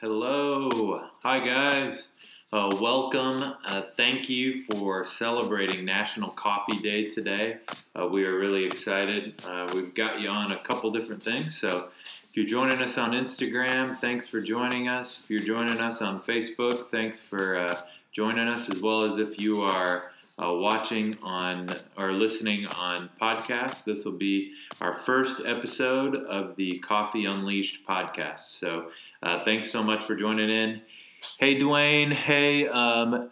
Hello. Hi, guys. Uh, welcome. Uh, thank you for celebrating National Coffee Day today. Uh, we are really excited. Uh, we've got you on a couple different things. So, if you're joining us on Instagram, thanks for joining us. If you're joining us on Facebook, thanks for uh, joining us, as well as if you are uh, watching on or listening on podcast. This will be our first episode of the Coffee Unleashed podcast. So, uh, thanks so much for joining in. Hey, Dwayne. Hey, um,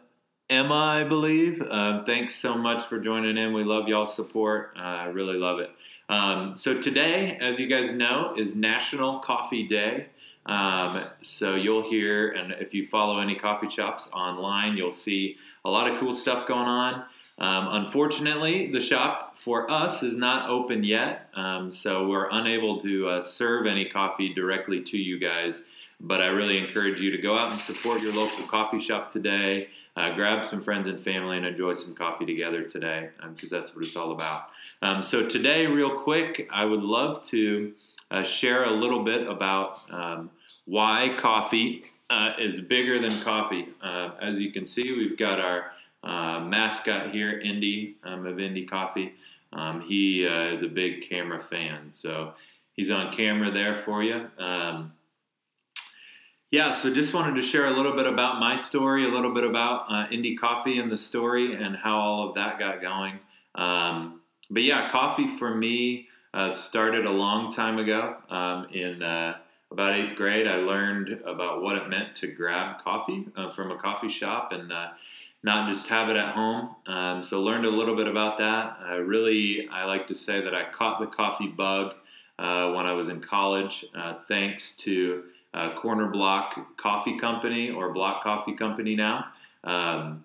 Emma, I believe. Uh, thanks so much for joining in. We love y'all's support. Uh, I really love it. Um, so, today, as you guys know, is National Coffee Day. Um, so you'll hear, and if you follow any coffee shops online, you'll see a lot of cool stuff going on. Um, unfortunately, the shop for us is not open yet, um, so we're unable to uh, serve any coffee directly to you guys. But I really encourage you to go out and support your local coffee shop today. Uh, grab some friends and family and enjoy some coffee together today, because um, that's what it's all about. Um, so today, real quick, I would love to uh, share a little bit about um, why coffee uh, is bigger than coffee. Uh, as you can see, we've got our uh, mascot here, Indy um, of Indie Coffee. Um, he uh, is a big camera fan, so he's on camera there for you. Um, yeah, so just wanted to share a little bit about my story, a little bit about uh, Indie Coffee and the story, and how all of that got going. Um, but yeah, coffee for me uh, started a long time ago um, in about eighth grade, I learned about what it meant to grab coffee uh, from a coffee shop and uh, not just have it at home. Um, so learned a little bit about that. I really, I like to say that I caught the coffee bug uh, when I was in college, uh, thanks to uh, Corner Block Coffee Company or Block Coffee Company now. Um,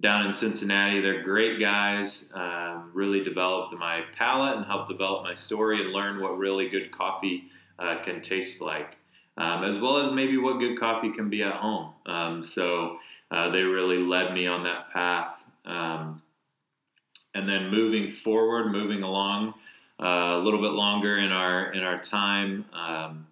down in Cincinnati, they're great guys. Um, really developed my palate and helped develop my story and learn what really good coffee uh, can taste like, um, as well as maybe what good coffee can be at home. Um, so uh, they really led me on that path. Um, and then moving forward, moving along uh, a little bit longer in our in our time. Um,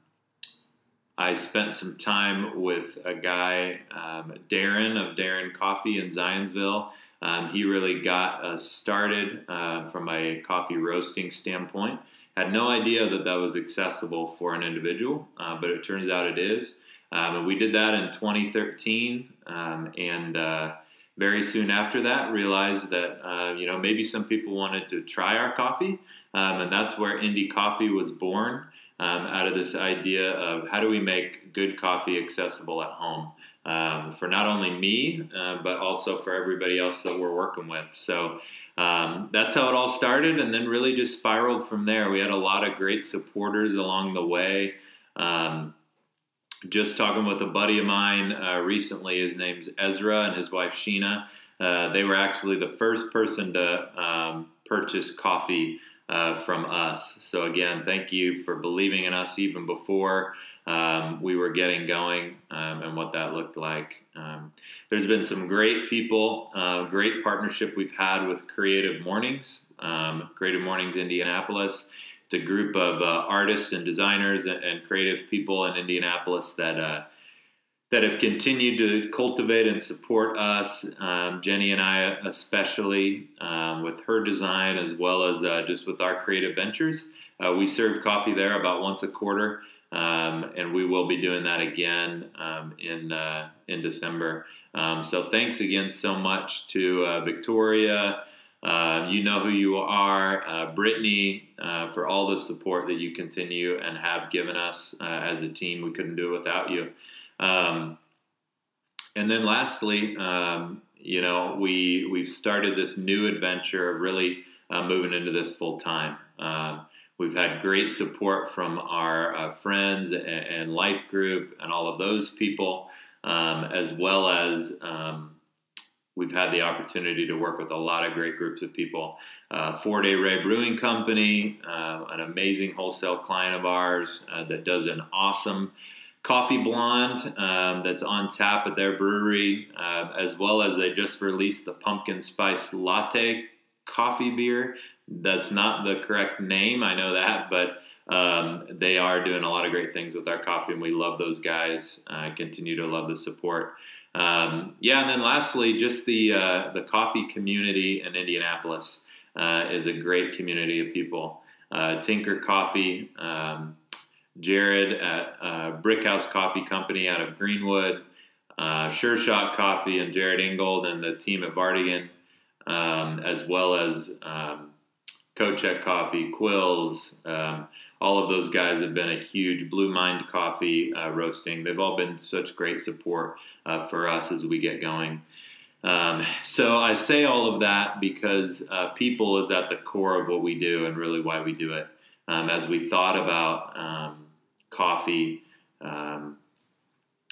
I spent some time with a guy, um, Darren of Darren Coffee in Zionsville. Um, he really got us started uh, from a coffee roasting standpoint. Had no idea that that was accessible for an individual, uh, but it turns out it is. Um, and we did that in 2013, um, and uh, very soon after that, realized that uh, you know maybe some people wanted to try our coffee, um, and that's where Indie Coffee was born. Um, out of this idea of how do we make good coffee accessible at home um, for not only me, uh, but also for everybody else that we're working with. So um, that's how it all started, and then really just spiraled from there. We had a lot of great supporters along the way. Um, just talking with a buddy of mine uh, recently, his name's Ezra and his wife Sheena. Uh, they were actually the first person to um, purchase coffee uh, from us. So, again, thank you for believing in us even before um, we were getting going um, and what that looked like. Um, there's been some great people, uh, great partnership we've had with Creative Mornings, um, Creative Mornings Indianapolis. It's a group of uh, artists and designers and, and, creative people in Indianapolis that uh, that have continued to cultivate and support us. Um, Jenny and I, especially um, with her design, as well as uh, just with our creative ventures. Uh, we serve coffee there about once a quarter, um, and we will be doing that again um, in uh, in December. Um, so thanks again so much to uh, Victoria. Uh, you know who you are, uh, Brittany, for all the support that you continue and have given us as a team. We couldn't do it without you. Um, and then lastly, um, you know, we we've started this new adventure of really uh, moving into this full time. Uh, we've had great support from our uh, friends and, and, life group and all of those people, um, as well as um, we've had the opportunity to work with a lot of great groups of people. Uh, Four Day Ray Brewing Company, uh, an amazing wholesale client of ours uh, that does an awesome Coffee Blonde um, that's on tap at their brewery, uh, as well as they just released the pumpkin spice latte Coffee Beer. That's not the correct name, I know that, but um, they are doing a lot of great things with our coffee, and we love those guys. Uh, continue to love the support. Um, yeah, and then lastly, just the uh, the coffee community in Indianapolis uh, is a great community of people. Uh, Tinker Coffee, um, Jared at uh, Brickhouse Coffee Company out of Greenwood, uh, Sure Shot Coffee, and Jared Ingold and the team at Vardigan, um, as well as um, Kochek Coffee, Quills. Um, all of those guys have been a huge Blue Mind Coffee uh, roasting. They've all been such great support uh, for us as we get going. Um, so I say all of that because uh, people is at the core of what we do and really why we do it. Um, as we thought about um, coffee um,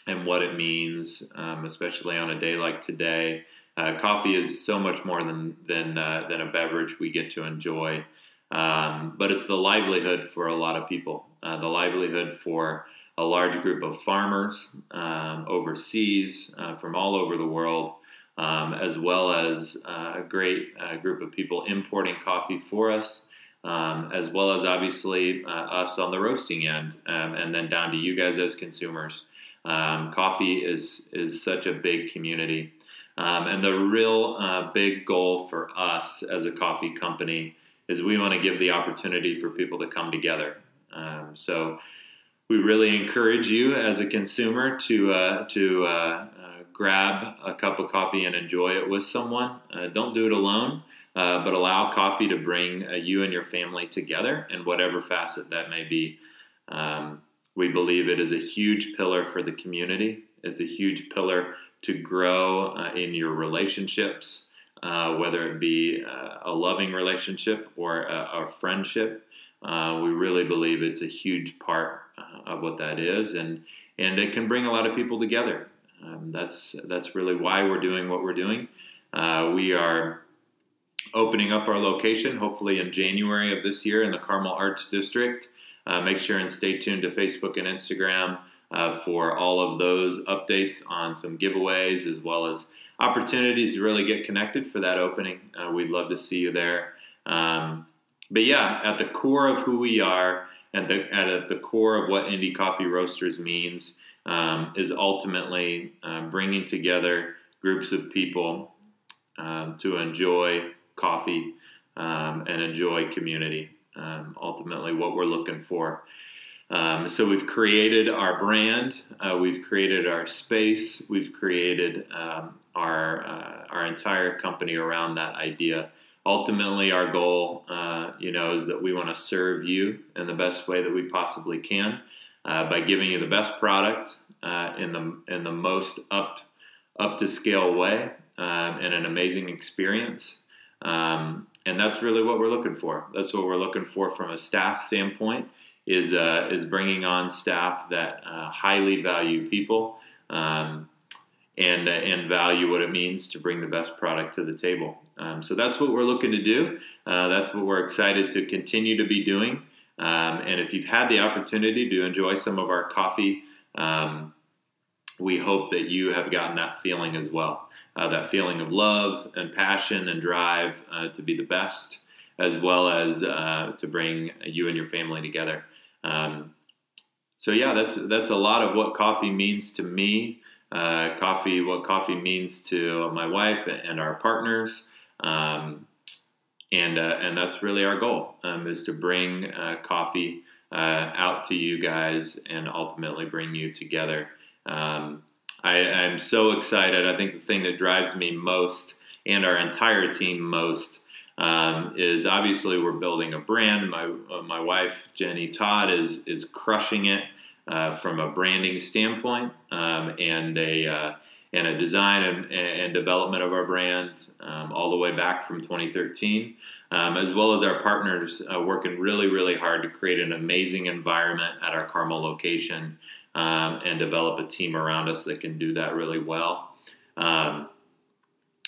and what it means, um, especially on a day like today, uh, coffee is so much more than than uh, than a beverage we get to enjoy. Um, but it's the livelihood for a lot of people, uh, the livelihood for a large group of farmers overseas uh, from all over the world um, as well as uh, a great uh, group of people importing coffee for us, um, as well as obviously uh, us on the roasting end, um, and then down to you guys as consumers. Um, coffee is is such a big community, um, and the real uh, big goal for us as a coffee company is we want to give the opportunity for people to come together. Um, so we really encourage you as a consumer to uh, to uh, grab a cup of coffee and enjoy it with someone. Uh, don't do it alone, uh, but allow coffee to bring uh, you and your family together in whatever facet that may be. Um, we believe it is a huge pillar for the community. It's a huge pillar to grow uh, in your relationships, uh, whether it be uh, a loving relationship or a, a friendship. we really believe it's a huge part of what that is, and and it can bring a lot of people together. Um, that's that's really why we're doing what we're doing. We are opening up our location hopefully in January of this year in the Carmel Arts District. Uh, make sure and stay tuned to Facebook and Instagram uh, for all of those updates on some giveaways as well as opportunities to really get connected for that opening. Uh, we'd love to see you there. Um, but yeah, at the core of who we are, and the, at the core of what Indie Coffee Roasters means, um, is ultimately um, bringing together groups of people um, to enjoy coffee um, and enjoy community. Um, ultimately, what we're looking for. Um, so we've created our brand, uh, we've created our space, we've created our uh, our entire company around that idea. Ultimately, our goal, uh, you know, is that we want to serve you in the best way that we possibly can uh, by giving you the best product uh, in the in the most up up to scale way um, and an amazing experience. Um, and that's really what we're looking for. That's what we're looking for from a staff standpoint. Is uh, is bringing on staff that uh, highly value people um, and uh, and value what it means to bring the best product to the table. Um, so that's what we're looking to do. Uh, that's what we're excited to continue to be doing. Um, and if you've had the opportunity to enjoy some of our coffee, um, we hope that you have gotten that feeling as well uh, that feeling of love and passion and drive uh, to be the best, as well as uh, to bring you and your family together. Um, so, yeah, that's, that's a lot of what coffee means to me. Uh, coffee, what coffee means to my wife and our partners. Um, and uh, and that's really our goal um, is to bring uh, coffee out to you guys and ultimately bring you together. Um, I, am so excited. I think the thing that drives me most and our entire team most um, is obviously we're building a brand. My uh, my wife Jenny Todd is is crushing it uh, from a branding standpoint um, and a uh, and a design and, and development of our brand um, all the way back from 2013, um, as well as our partners uh, working really, really hard to create an amazing environment at our Carmel location um, and develop a team around us that can do that really well. Um,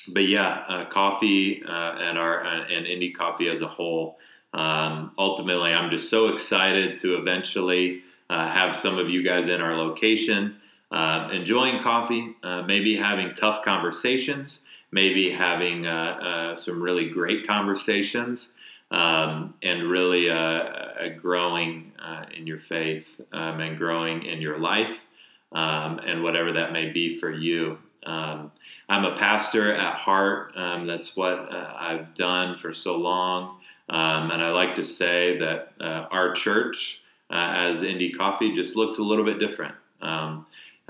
but yeah, uh, coffee uh, and our uh, and indie coffee as a whole. Um, ultimately, I'm just so excited to eventually uh, have some of you guys in our location uh, enjoying coffee, uh, maybe having tough conversations, maybe having uh, some really great conversations um, and really uh, uh growing uh, in your faith um, and growing in your life um, and whatever that may be for you. Um, I'm a pastor at heart. Um, that's what uh, I've done for so long. Um, and I like to say that our church, as Indie Coffee, just looks a little bit different.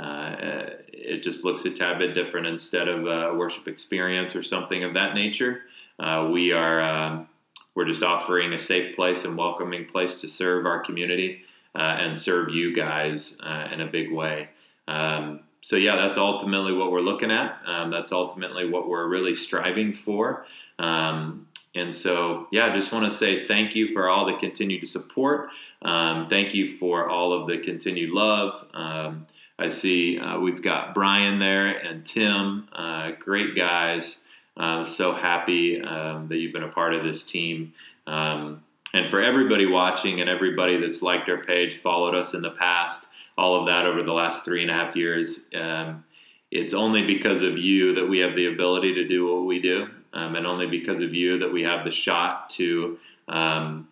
Uh, it just looks a tad bit different instead of a worship experience or something of that nature. Uh, we are we're just offering a safe place and welcoming place to serve our community uh, and serve you guys uh, in a big way. Um, so yeah, that's ultimately what we're looking at. Um, that's ultimately what we're really striving for. Um, and so, yeah, I just want to say thank you for all the continued support. Um, thank you for all of the continued love. Um, I see uh, we've got Brian there and Tim, uh, great guys. Uh, so happy um, that you've been a part of this team. Um, and for everybody watching and everybody that's liked our page, followed us in the past, all of that over the last three and a half years, um, it's only because of you that we have the ability to do what we do, um, and only because of you that we have the shot to um,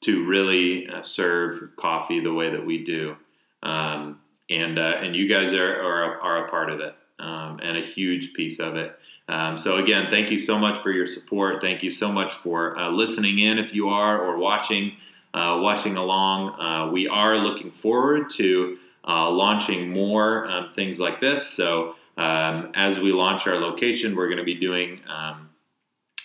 to really uh, serve coffee the way that we do. Um, and uh, and you guys are, are, are a part of it and a huge piece of it. Um, so again, thank you so much for your support. Thank you so much for uh, listening in if you are or watching uh, watching along. Uh, we are looking forward to uh, launching more um, things like this. So um, as we launch our location, we're going to be doing um,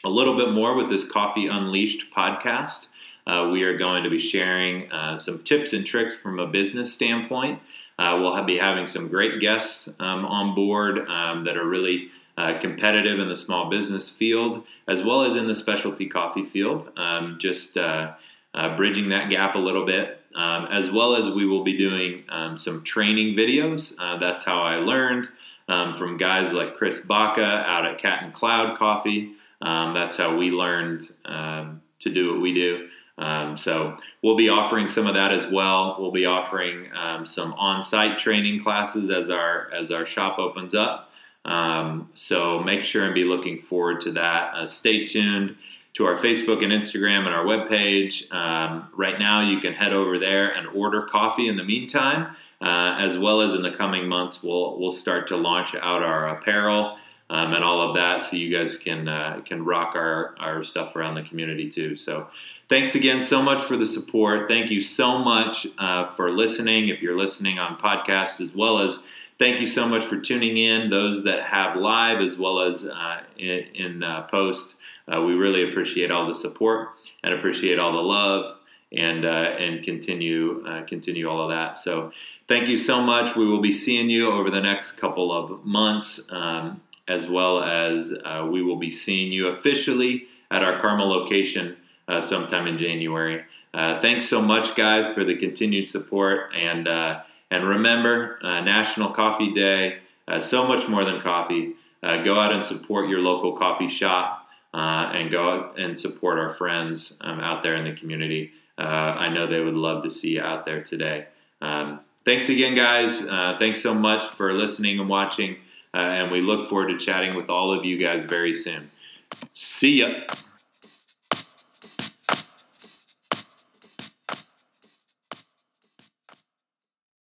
a little bit more with this Coffee Unleashed podcast. Uh, we are going to be sharing uh, some tips and tricks from a business standpoint. Uh, we'll be having some great guests um, on board um, that are really uh, competitive in the small business field as well as in the specialty coffee field, um, just uh, uh, bridging that gap a little bit. Um, as well as we will be doing um, some training videos. Uh, that's how I learned um, from guys like Chris Baca out at Cat and Cloud Coffee. that's how we learned to do what we do. Um, so we'll be offering some of that as well. We'll be offering um, some on-site training classes as our as our shop opens up. Um, so make sure and be looking forward to that. Uh, stay tuned to our Facebook and Instagram and our webpage. Um, right now, you can head over there and order coffee in the meantime, uh, as well as in the coming months, we'll we'll start to launch out our apparel um, and all of that, so you guys can uh, can rock our our stuff around the community too. So, thanks again so much for the support. Thank you so much uh, for listening. If you're listening on podcast, as well as thank you so much for tuning in. Those that have live as well as uh, in, in uh, post, uh, we really appreciate all the support and appreciate all the love and uh, and continue continue all of that. So. Thank you so much. We will be seeing you over the next couple of months. Um, as well as uh, we will be seeing you officially at our Carmel location uh, sometime in January. Uh, thanks so much, guys, for the continued support. And, uh, and remember, uh, National Coffee Day, uh, so much more than coffee. go out and support your local coffee shop and go out and support our friends um, out there in the community. I know they would love to see you out there today. Um, thanks again, guys. thanks so much for listening and watching. Uh, and we look forward to chatting with all of you guys very soon. See ya.